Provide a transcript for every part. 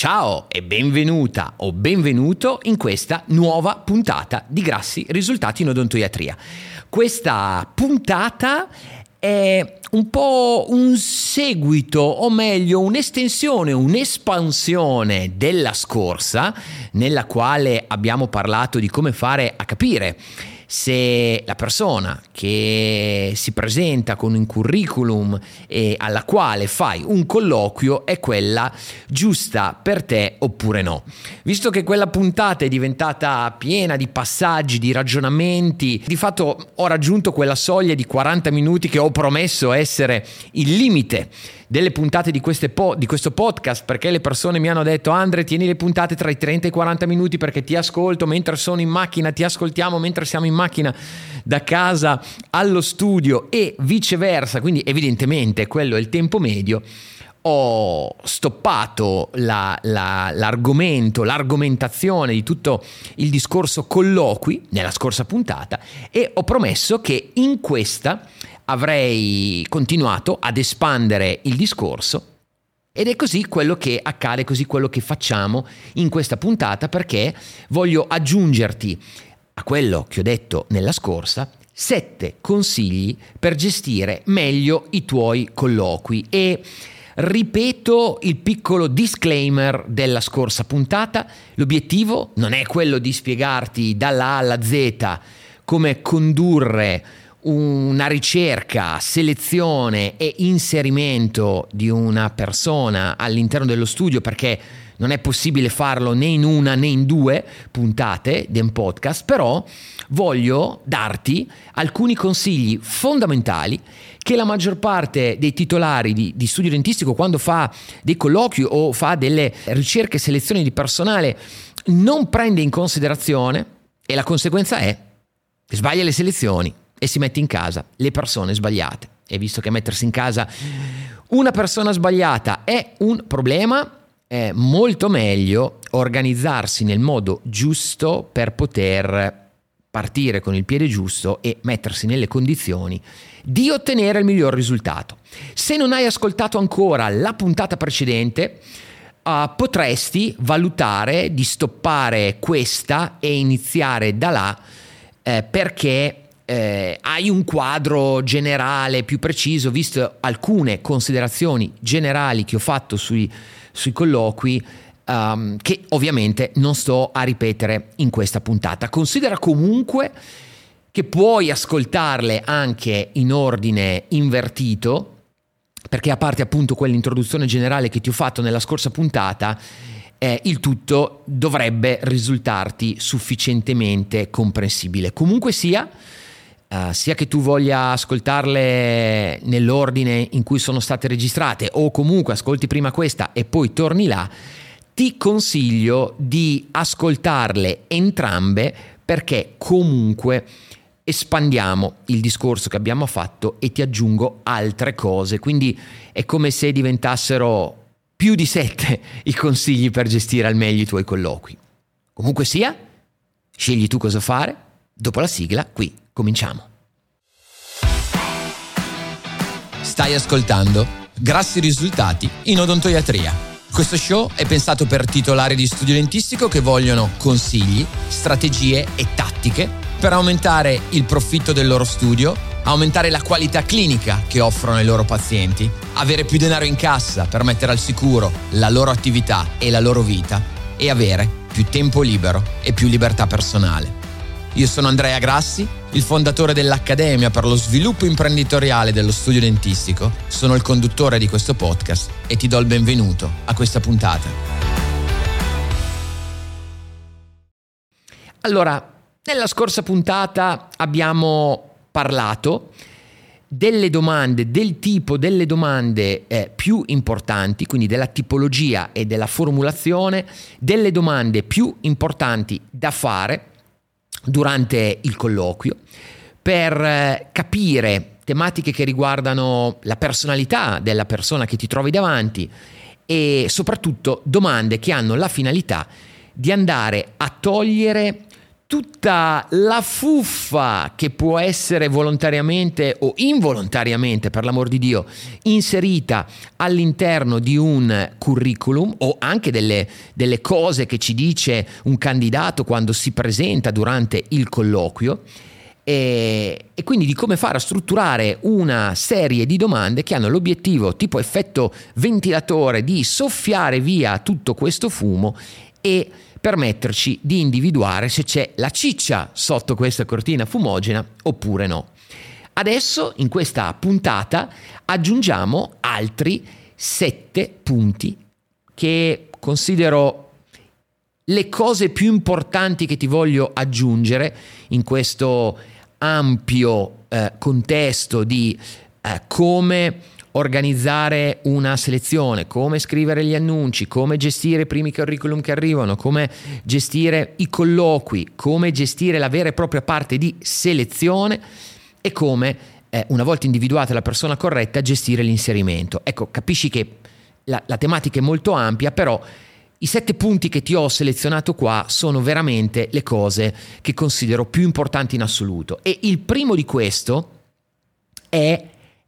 Ciao e benvenuta o benvenuto in questa nuova puntata di Grassi Risultati in Odontoiatria. Questa puntata è un po' un seguito, o meglio un'estensione, un'espansione della scorsa, nella quale abbiamo parlato di come fare a capire se la persona che si presenta con un curriculum e alla quale fai un colloquio è quella giusta per te oppure no. Visto che quella puntata è diventata piena di passaggi, di ragionamenti, di fatto ho raggiunto quella soglia di 40 minuti che ho promesso essere il limite delle puntate di, po- di, questo podcast perché le persone mi hanno detto Andre tieni le puntate tra i 30 e i 40 minuti perché ti ascolto mentre sono in macchina, ti ascoltiamo mentre siamo in macchina da casa allo studio e viceversa, quindi evidentemente quello è il tempo medio. Ho stoppato la, la, l'argomento, l'argomentazione di tutto il discorso colloqui nella scorsa puntata e ho promesso che in questa avrei continuato ad espandere il discorso ed è così quello che accade, così quello che facciamo in questa puntata perché voglio aggiungerti a quello che ho detto nella scorsa sette consigli per gestire meglio i tuoi colloqui. E ripeto il piccolo disclaimer della scorsa puntata, l'obiettivo non è quello di spiegarti dalla A alla Z come condurre una ricerca, selezione e inserimento di una persona all'interno dello studio perché non è possibile farlo né in una né in due puntate di un podcast, però voglio darti alcuni consigli fondamentali che la maggior parte dei titolari di, di studio dentistico quando fa dei colloqui o fa delle ricerche e selezioni di personale non prende in considerazione e la conseguenza è sbaglia le selezioni e si mette in casa le persone sbagliate. E visto che mettersi in casa una persona sbagliata è un problema, è molto meglio organizzarsi nel modo giusto per poter partire con il piede giusto e mettersi nelle condizioni di ottenere il miglior risultato. Se non hai ascoltato ancora la puntata precedente, uh, potresti valutare di stoppare questa e iniziare da là eh, perché eh, hai un quadro generale più preciso, visto alcune considerazioni generali che ho fatto sui, sui colloqui, um, che ovviamente non sto a ripetere in questa puntata. Considera comunque che puoi ascoltarle anche in ordine invertito, perché a parte appunto quell'introduzione generale che ti ho fatto nella scorsa puntata, eh, il tutto dovrebbe risultarti sufficientemente comprensibile. Comunque sia, Uh, sia che tu voglia ascoltarle nell'ordine in cui sono state registrate o comunque ascolti prima questa e poi torni là, ti consiglio di ascoltarle entrambe perché comunque espandiamo il discorso che abbiamo fatto e ti aggiungo altre cose. Quindi è come se diventassero più di sette i consigli per gestire al meglio i tuoi colloqui. Comunque sia, scegli tu cosa fare. Dopo la sigla, qui Cominciamo. Stai ascoltando Grassi risultati in odontoiatria. Questo show è pensato per titolari di studio dentistico che vogliono consigli, strategie e tattiche per aumentare il profitto del loro studio, aumentare la qualità clinica che offrono ai loro pazienti, avere più denaro in cassa per mettere al sicuro la loro attività e la loro vita e avere più tempo libero e più libertà personale. Io sono Andrea Grassi, il fondatore dell'Accademia per lo sviluppo imprenditoriale dello studio dentistico. Sono il conduttore di questo podcast e ti do il benvenuto a questa puntata. Allora, nella scorsa puntata abbiamo parlato delle domande, del tipo delle domande eh, più importanti, quindi della tipologia e della formulazione, delle domande più importanti da fare durante il colloquio per eh, capire tematiche che riguardano la personalità della persona che ti trovi davanti e soprattutto domande che hanno la finalità di andare a togliere tutta la fuffa che può essere volontariamente o involontariamente, per l'amor di Dio, inserita all'interno di un curriculum o anche delle, delle cose che ci dice un candidato quando si presenta durante il colloquio. E, e, quindi di come fare a strutturare una serie di domande che hanno l'obiettivo, tipo effetto ventilatore, di soffiare via tutto questo fumo e permetterci di individuare se c'è la ciccia sotto questa cortina fumogena oppure no. Adesso in questa puntata aggiungiamo altri sette punti che considero le cose più importanti che ti voglio aggiungere in questo ampio eh, contesto di eh, come organizzare una selezione, come scrivere gli annunci, come gestire i primi curriculum che arrivano, come gestire i colloqui, come gestire la vera e propria parte di selezione e come, eh, una volta individuata la persona corretta, gestire l'inserimento. Ecco, capisci che la, la tematica è molto ampia, però i sette punti che ti ho selezionato qua sono veramente le cose che considero più importanti in assoluto. E il primo di questo è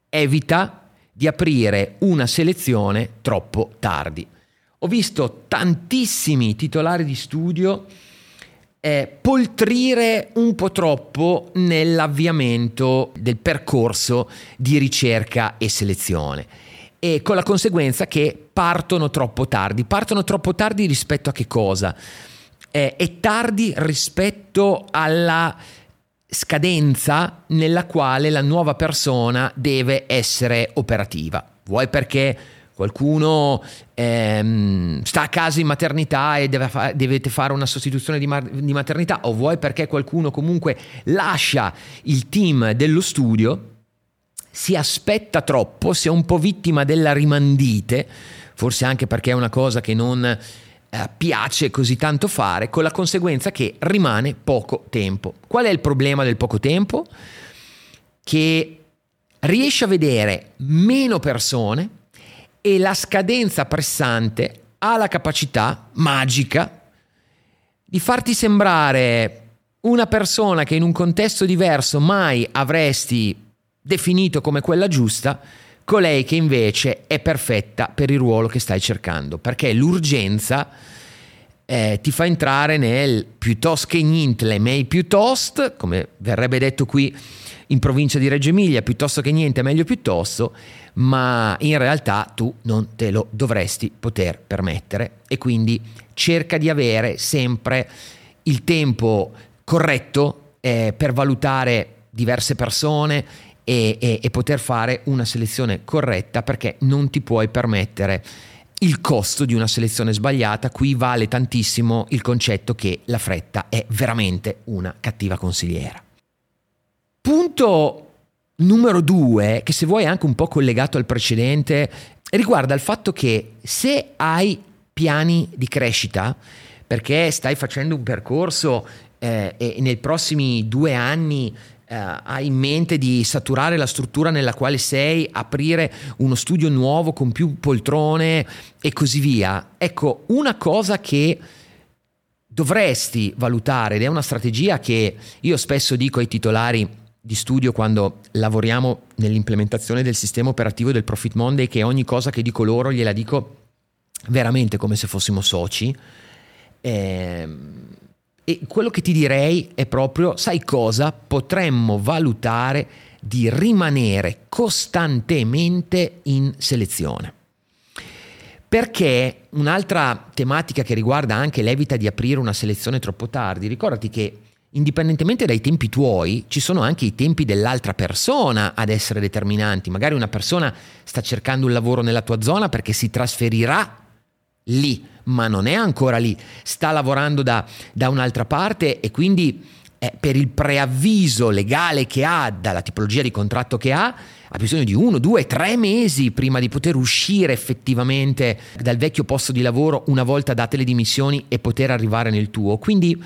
evita di aprire una selezione troppo tardi. Ho visto tantissimi titolari di studio eh, poltrire un po' troppo nell'avviamento del percorso di ricerca e selezione e con la conseguenza che partono troppo tardi. Partono troppo tardi rispetto a che cosa? Eh, è tardi rispetto alla scadenza nella quale la nuova persona deve essere operativa. Vuoi perché qualcuno ehm, sta a casa in maternità e deve fa- dovete fare una sostituzione di, ma- di maternità o vuoi perché qualcuno comunque lascia il team dello studio, si aspetta troppo, si è un po' vittima della rimandite, forse anche perché è una cosa che non eh, piace così tanto fare, con la conseguenza che rimane poco tempo. Qual è il problema del poco tempo? Che riesci a vedere meno persone e la scadenza pressante ha la capacità magica di farti sembrare una persona che in un contesto diverso mai avresti definito come quella giusta, colei che invece è perfetta per il ruolo che stai cercando, perché l'urgenza eh, ti fa entrare nel piuttosto che niente, le may piuttosto, come verrebbe detto qui in provincia di Reggio Emilia, piuttosto che niente, meglio piuttosto, ma in realtà tu non te lo dovresti poter permettere. E quindi cerca di avere sempre il tempo corretto eh, per valutare diverse persone e, e, e poter fare una selezione corretta perché non ti puoi permettere il costo di una selezione sbagliata, qui vale tantissimo il concetto che la fretta è veramente una cattiva consigliera. Punto numero due, che se vuoi è anche un po' collegato al precedente, riguarda il fatto che se hai piani di crescita, perché stai facendo un percorso eh, e nei prossimi due anni eh, hai in mente di saturare la struttura nella quale sei, aprire uno studio nuovo con più poltrone e così via. Ecco, una cosa che dovresti valutare ed è una strategia che io spesso dico ai titolari di studio quando lavoriamo nell'implementazione del sistema operativo del Profit Monday che ogni cosa che dico loro gliela dico veramente come se fossimo soci. Eh, e quello che ti direi è proprio, sai cosa? Potremmo valutare di rimanere costantemente in selezione. Perché un'altra tematica che riguarda anche l'evita di aprire una selezione troppo tardi, ricordati che indipendentemente dai tempi tuoi, ci sono anche i tempi dell'altra persona ad essere determinanti. Magari una persona sta cercando un lavoro nella tua zona perché si trasferirà lì, ma non è ancora lì, sta lavorando da, da un'altra parte e quindi eh, per il preavviso legale che ha, dalla tipologia di contratto che ha, ha bisogno di uno, due, tre mesi prima di poter uscire effettivamente dal vecchio posto di lavoro una volta date le dimissioni e poter arrivare nel tuo. Quindi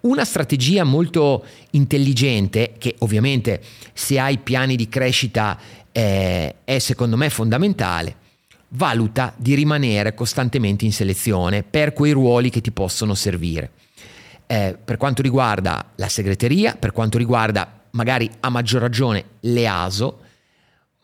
una strategia molto intelligente, che ovviamente se hai piani di crescita eh, è secondo me fondamentale, valuta di rimanere costantemente in selezione per quei ruoli che ti possono servire. eh, per quanto riguarda la segreteria, per quanto riguarda magari a maggior ragione le ASO,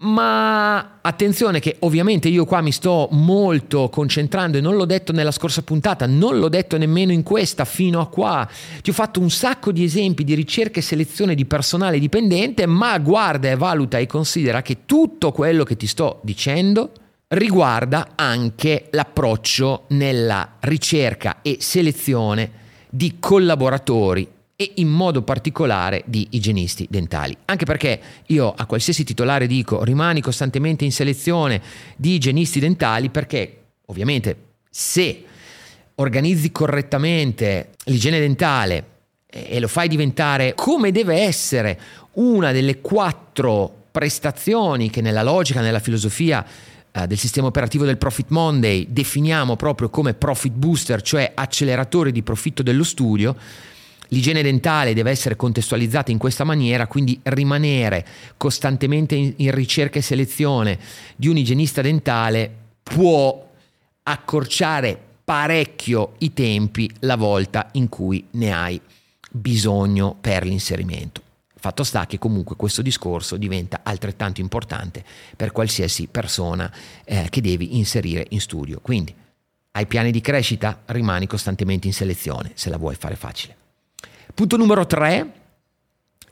ma attenzione che ovviamente io qua mi sto molto concentrando e non l'ho detto nella scorsa puntata, non l'ho detto nemmeno in questa fino a qua. Ti ho fatto un sacco di esempi di ricerca e selezione di personale dipendente, ma guarda e valuta e considera che tutto quello che ti sto dicendo riguarda anche l'approccio nella ricerca e selezione di collaboratori e in modo particolare di igienisti dentali. Anche perché io a qualsiasi titolare dico rimani costantemente in selezione di igienisti dentali perché ovviamente se organizzi correttamente l'igiene dentale e lo fai diventare come deve essere una delle quattro prestazioni che nella logica, nella filosofia eh, del sistema operativo del Profit Monday definiamo proprio come profit booster, cioè acceleratore di profitto dello studio, L'igiene dentale deve essere contestualizzata in questa maniera, quindi rimanere costantemente in, in ricerca e selezione di un igienista dentale può accorciare parecchio i tempi la volta in cui ne hai bisogno per l'inserimento. Fatto sta che comunque questo discorso diventa altrettanto importante per qualsiasi persona eh, che devi inserire in studio. Quindi hai piani di crescita, rimani costantemente in selezione se la vuoi fare facile. Punto numero tre,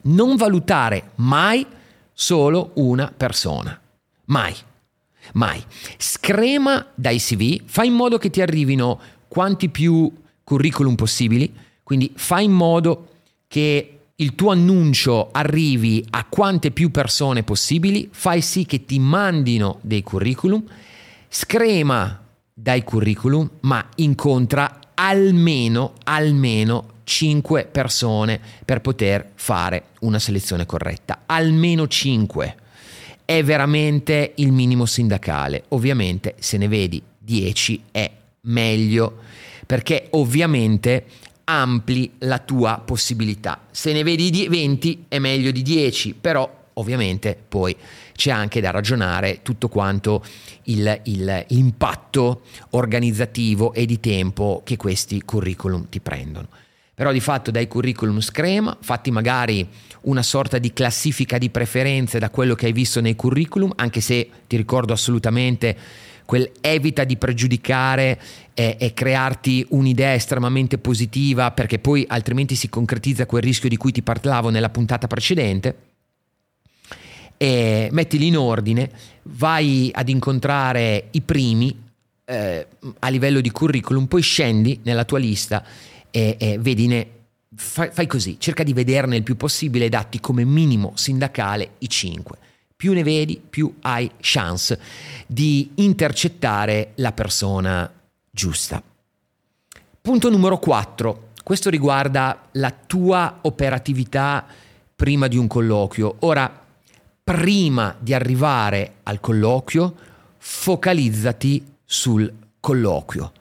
non valutare mai solo una persona. Mai. Mai. Screma dai CV, fai in modo che ti arrivino quanti più curriculum possibili, quindi fai in modo che il tuo annuncio arrivi a quante più persone possibili, fai sì che ti mandino dei curriculum, screma dai curriculum, ma incontra almeno, almeno 5 persone per poter fare una selezione corretta. Almeno 5. È veramente il minimo sindacale. Ovviamente se ne vedi 10 è meglio perché ovviamente ampli la tua possibilità. Se ne vedi 20 è meglio di 10, però ovviamente poi c'è anche da ragionare tutto quanto il, il, l'impatto organizzativo e di tempo che questi curriculum ti prendono però di fatto dai curriculum screma, fatti magari una sorta di classifica di preferenze da quello che hai visto nei curriculum, anche se ti ricordo assolutamente quel evita di pregiudicare e, e, crearti un'idea estremamente positiva perché poi altrimenti si concretizza quel rischio di cui ti parlavo nella puntata precedente e mettili in ordine, vai ad incontrare i primi eh, a livello di curriculum, poi scendi nella tua lista e, e vedine, fai, fai così, cerca di vederne il più possibile e datti come minimo sindacale i 5 più ne vedi, più hai chance di intercettare la persona giusta. Punto numero 4. Questo riguarda la tua operatività prima di un colloquio. Ora, prima di arrivare al colloquio, focalizzati sul colloquio.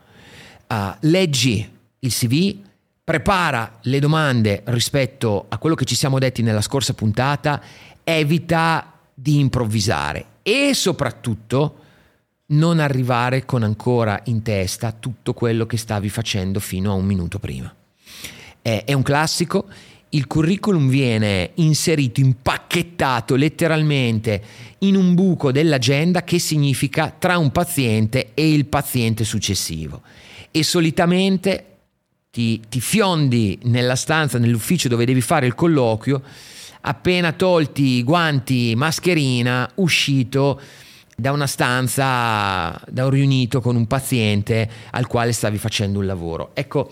Uh, leggi il CV, prepara le domande rispetto a quello che ci siamo detti nella scorsa puntata, evita di improvvisare e soprattutto non arrivare con ancora in testa tutto quello che stavi facendo fino a un minuto prima. È, un classico, il curriculum viene inserito, impacchettato letteralmente in un buco dell'agenda che significa tra un paziente e il paziente successivo e solitamente ti, ti fiondi nella stanza, nell'ufficio dove devi fare il colloquio, appena tolti guanti, mascherina, uscito da una stanza, da un riunito con un paziente al quale stavi facendo un lavoro. Ecco,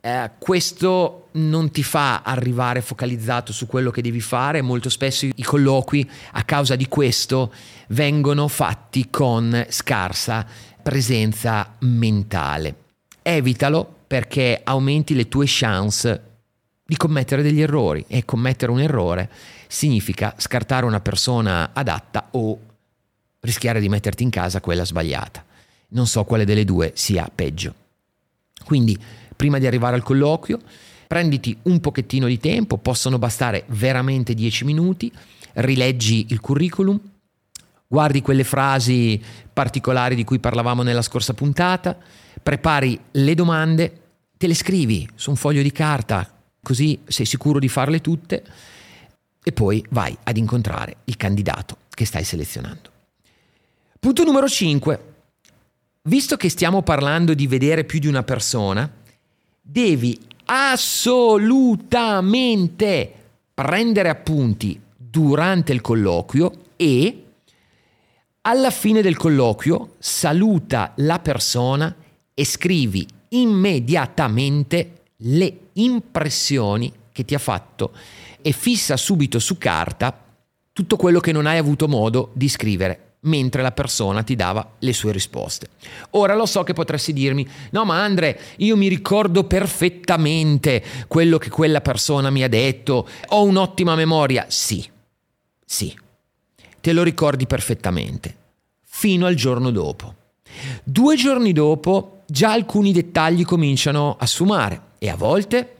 eh, questo non ti fa arrivare focalizzato su quello che devi fare, molto spesso i colloqui a causa di questo vengono fatti con scarsa presenza mentale. Evitalo perché aumenti le tue chance di commettere degli errori e commettere un errore significa scartare una persona adatta o rischiare di metterti in casa quella sbagliata. Non so quale delle due sia peggio. Quindi, prima di arrivare al colloquio, prenditi un pochettino di tempo, possono bastare veramente 10 minuti, rileggi il curriculum, guardi quelle frasi particolari di cui parlavamo nella scorsa puntata, prepari le domande, te le scrivi su un foglio di carta, così sei sicuro di farle tutte e poi vai ad incontrare il candidato che stai selezionando. Punto numero 5. Visto che stiamo parlando di vedere più di una persona, devi assolutamente prendere appunti durante il colloquio e alla fine del colloquio saluta la persona e scrivi immediatamente le impressioni che ti ha fatto e fissa subito su carta tutto quello che non hai avuto modo di scrivere mentre la persona ti dava le sue risposte. Ora lo so che potresti dirmi, no ma Andre, io mi ricordo perfettamente quello che quella persona mi ha detto, ho un'ottima memoria. Sì, sì, te lo ricordi perfettamente, fino al giorno dopo. Due giorni dopo già alcuni dettagli cominciano a sfumare e a volte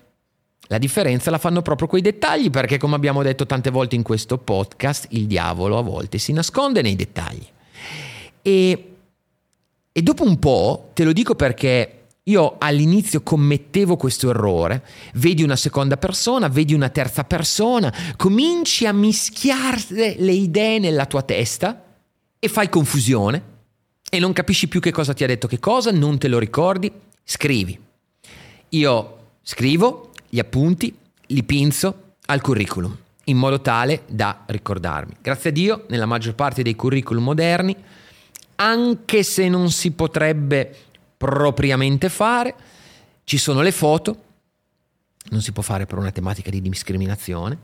la differenza la fanno proprio quei dettagli perché come abbiamo detto tante volte in questo podcast, il diavolo a volte si nasconde nei dettagli. E, e dopo un po', te lo dico perché io all'inizio commettevo questo errore, vedi una seconda persona, vedi una terza persona, cominci a mischiare le idee nella tua testa e fai confusione e non capisci più che cosa ti ha detto che cosa, non te lo ricordi, scrivi. Io scrivo, gli appunti, li pinzo al curriculum, in modo tale da ricordarmi. Grazie a Dio, nella maggior parte dei curriculum moderni, anche se non si potrebbe propriamente fare, ci sono le foto, non si può fare per una tematica di discriminazione,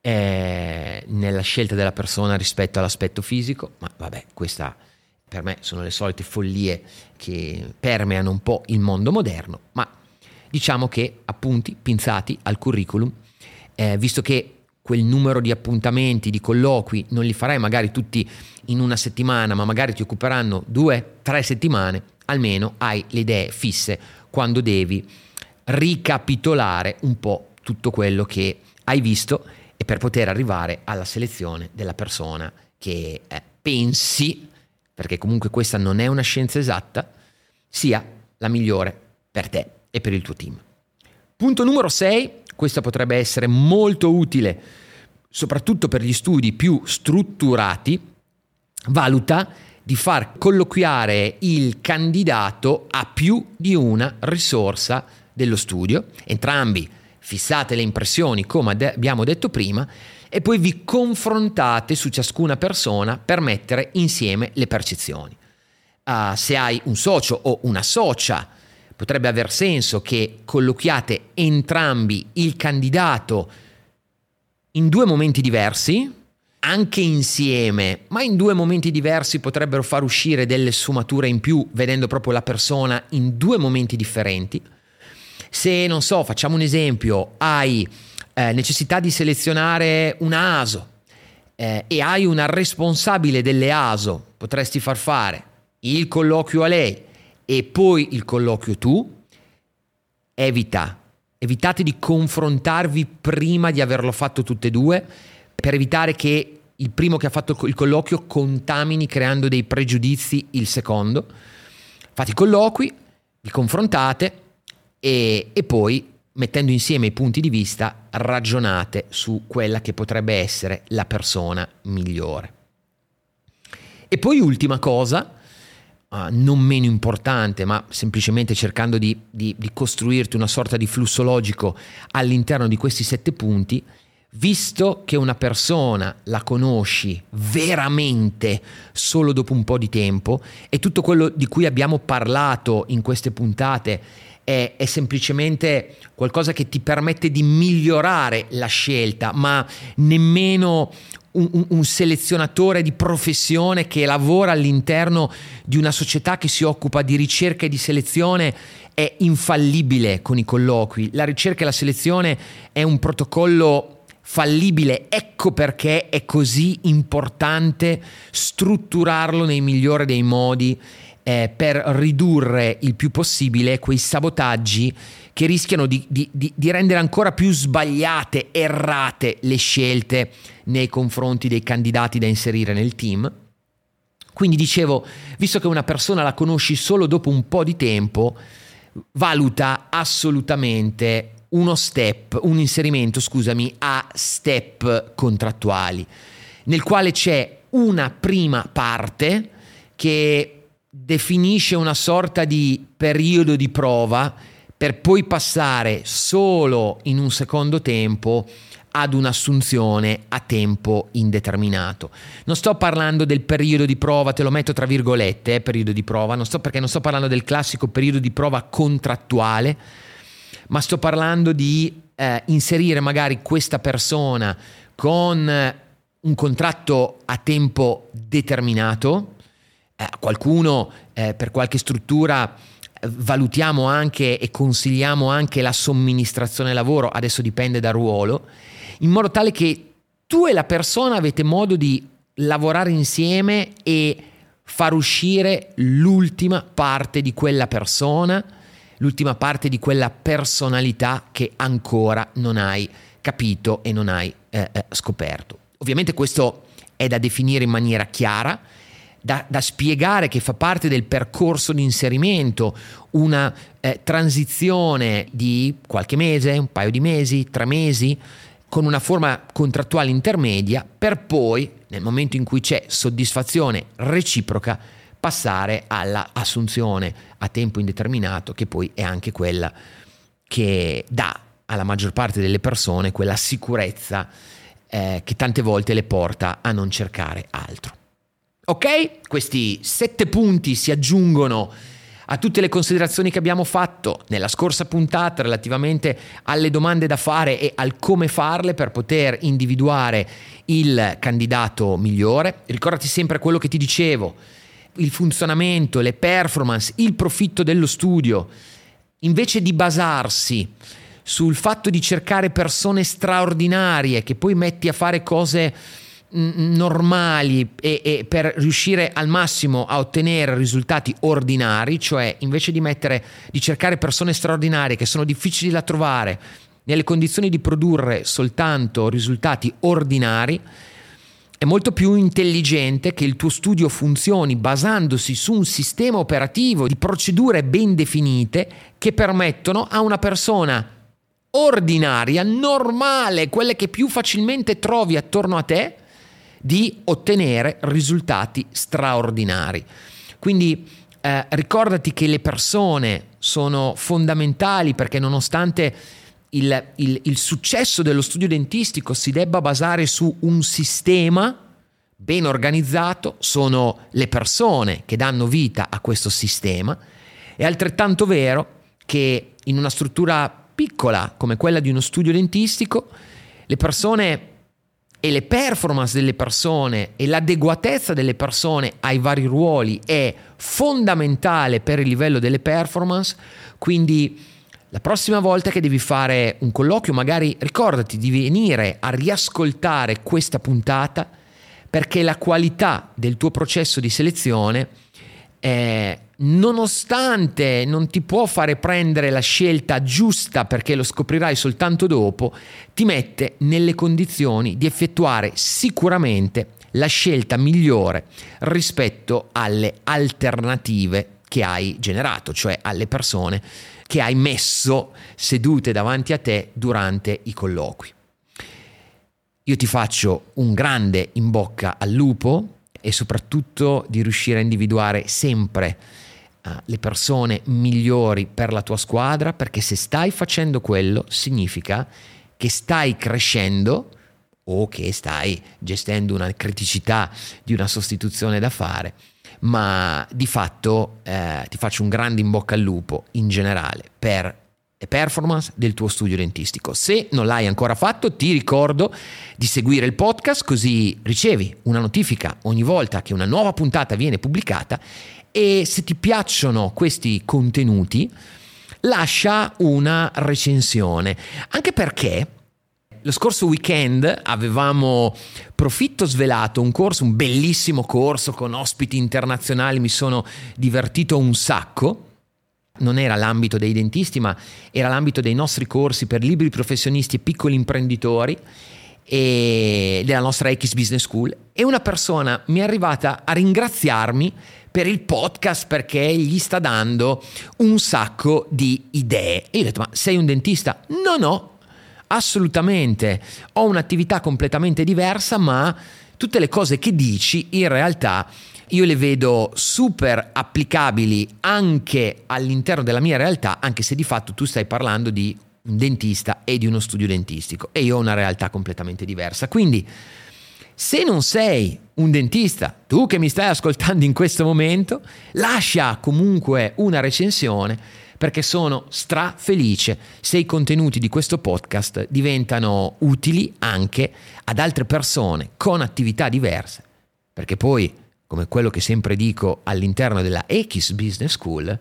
eh, nella scelta della persona rispetto all'aspetto fisico, ma vabbè, questa per me sono le solite follie che permeano un po' il mondo moderno, ma diciamo che appunti pinzati al curriculum, eh, visto che quel numero di appuntamenti, di colloqui, non li farai magari tutti in una settimana, ma magari ti occuperanno due, tre settimane, almeno hai le idee fisse quando devi ricapitolare un po' tutto quello che hai visto e per poter arrivare alla selezione della persona che eh, pensi, perché comunque questa non è una scienza esatta, sia la migliore per te e per il tuo team. Punto numero 6, questo potrebbe essere molto utile soprattutto per gli studi più strutturati, valuta di far colloquiare il candidato a più di una risorsa dello studio, entrambi fissate le impressioni come abbiamo detto prima e poi vi confrontate su ciascuna persona per mettere insieme le percezioni. Uh, se hai un socio o una socia potrebbe aver senso che colloquiate entrambi il candidato in due momenti diversi, anche insieme, ma in due momenti diversi potrebbero far uscire delle sfumature in più vedendo proprio la persona in due momenti differenti. Se, non so, facciamo un esempio, hai eh, necessità di selezionare un ASO eh, e hai una responsabile delle ASO, potresti far fare il colloquio a lei e poi il colloquio tu, evita, evitate di confrontarvi prima di averlo fatto tutte e due per evitare che il primo che ha fatto il colloquio contamini creando dei pregiudizi il secondo. Fate i colloqui, vi confrontate e, e poi mettendo insieme i punti di vista ragionate su quella che potrebbe essere la persona migliore. E poi ultima cosa, uh, non meno importante, ma semplicemente cercando di, di, di costruirti una sorta di flusso logico all'interno di questi sette punti, visto che una persona la conosci veramente solo dopo un po' di tempo e tutto quello di cui abbiamo parlato in queste puntate è, è, semplicemente qualcosa che ti permette di migliorare la scelta, ma nemmeno un, un, selezionatore di professione che lavora all'interno di una società che si occupa di ricerca e di selezione è infallibile con i colloqui. La ricerca e la selezione è un protocollo fallibile, ecco perché è così importante strutturarlo nei migliori dei modi eh, per ridurre il più possibile quei sabotaggi che rischiano di, di, di, di, rendere ancora più sbagliate, errate le scelte nei confronti dei candidati da inserire nel team. Quindi dicevo, visto che una persona la conosci solo dopo un po' di tempo, valuta assolutamente uno step, un inserimento, scusami, a step contrattuali, nel quale c'è una prima parte che definisce una sorta di periodo di prova per poi passare solo in un secondo tempo ad un'assunzione a tempo indeterminato. Non sto parlando del periodo di prova, te lo metto tra virgolette, eh, periodo di prova, non sto, perché non sto parlando del classico periodo di prova contrattuale, ma sto parlando di eh, inserire magari questa persona con eh, un contratto a tempo determinato, eh, qualcuno eh, per qualche struttura valutiamo anche e consigliamo anche la somministrazione lavoro, adesso dipende dal ruolo, in modo tale che tu e la persona avete modo di lavorare insieme e far uscire l'ultima parte di quella persona, l'ultima parte di quella personalità che ancora non hai capito e non hai eh, eh, scoperto. Ovviamente questo è da definire in maniera chiara, da, da, spiegare che fa parte del percorso di inserimento, una eh, transizione di qualche mese, un paio di mesi, tre mesi, con una forma contrattuale intermedia per poi, nel momento in cui c'è soddisfazione reciproca, passare all'assunzione a tempo indeterminato, che poi è anche quella che dà alla maggior parte delle persone quella sicurezza eh, che tante volte le porta a non cercare altro. Ok? Questi sette punti si aggiungono a tutte le considerazioni che abbiamo fatto nella scorsa puntata relativamente alle domande da fare e al come farle per poter individuare il candidato migliore. Ricordati sempre quello che ti dicevo, il funzionamento, le performance, il profitto dello studio. Invece di basarsi sul fatto di cercare persone straordinarie che poi metti a fare cose normali e, e, per riuscire al massimo a ottenere risultati ordinari, cioè invece di, mettere, di cercare persone straordinarie che sono difficili da trovare nelle condizioni di produrre soltanto risultati ordinari, è molto più intelligente che il tuo studio funzioni basandosi su un sistema operativo di procedure ben definite che permettono a una persona ordinaria, normale, quelle che più facilmente trovi attorno a te, di ottenere risultati straordinari. Quindi eh, ricordati che le persone sono fondamentali perché nonostante il, il, il successo dello studio dentistico si debba basare su un sistema ben organizzato, sono le persone che danno vita a questo sistema. È altrettanto vero che in una struttura piccola come quella di uno studio dentistico, le persone e le performance delle persone e l'adeguatezza delle persone ai vari ruoli è fondamentale per il livello delle performance, quindi la prossima volta che devi fare un colloquio magari ricordati di venire a riascoltare questa puntata perché la qualità del tuo processo di selezione è nonostante non ti può fare prendere la scelta giusta perché lo scoprirai soltanto dopo, ti mette nelle condizioni di effettuare sicuramente la scelta migliore rispetto alle alternative che hai generato, cioè alle persone che hai messo sedute davanti a te durante i colloqui. Io ti faccio un grande in bocca al lupo e soprattutto di riuscire a individuare sempre le persone migliori per la tua squadra, perché se stai facendo quello significa che stai crescendo o che stai gestendo una criticità di una sostituzione da fare, ma di fatto eh, ti faccio un grande in bocca al lupo in generale per le performance del tuo studio dentistico. Se non l'hai ancora fatto, ti ricordo di seguire il podcast così ricevi una notifica ogni volta che una nuova puntata viene pubblicata e se ti piacciono questi contenuti lascia una recensione, anche perché lo scorso weekend avevamo Profitto Svelato, un corso, un bellissimo corso con ospiti internazionali, mi sono divertito un sacco. Non era l'ambito dei dentisti, ma era l'ambito dei nostri corsi per liberi professionisti e piccoli imprenditori e della nostra X Business School. E una persona mi è arrivata a ringraziarmi per il podcast perché gli sta dando un sacco di idee. E io ho detto, ma sei un dentista? No, no, assolutamente. Ho un'attività completamente diversa, ma tutte le cose che dici in realtà io le vedo super applicabili anche all'interno della mia realtà, anche se di fatto tu stai parlando di un dentista e di uno studio dentistico e io ho una realtà completamente diversa. Quindi se non sei un dentista, tu che mi stai ascoltando in questo momento, lascia comunque una recensione perché sono strafelice se i contenuti di questo podcast diventano utili anche ad altre persone con attività diverse. Perché poi come quello che sempre dico all'interno della X Business School,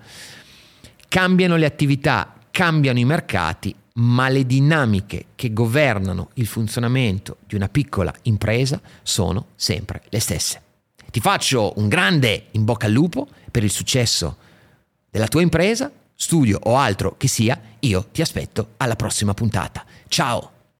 cambiano le attività, cambiano i mercati, ma le dinamiche che governano il funzionamento di una piccola impresa sono sempre le stesse. Ti faccio un grande in bocca al lupo per il successo della tua impresa, studio o altro che sia, io ti aspetto alla prossima puntata. Ciao!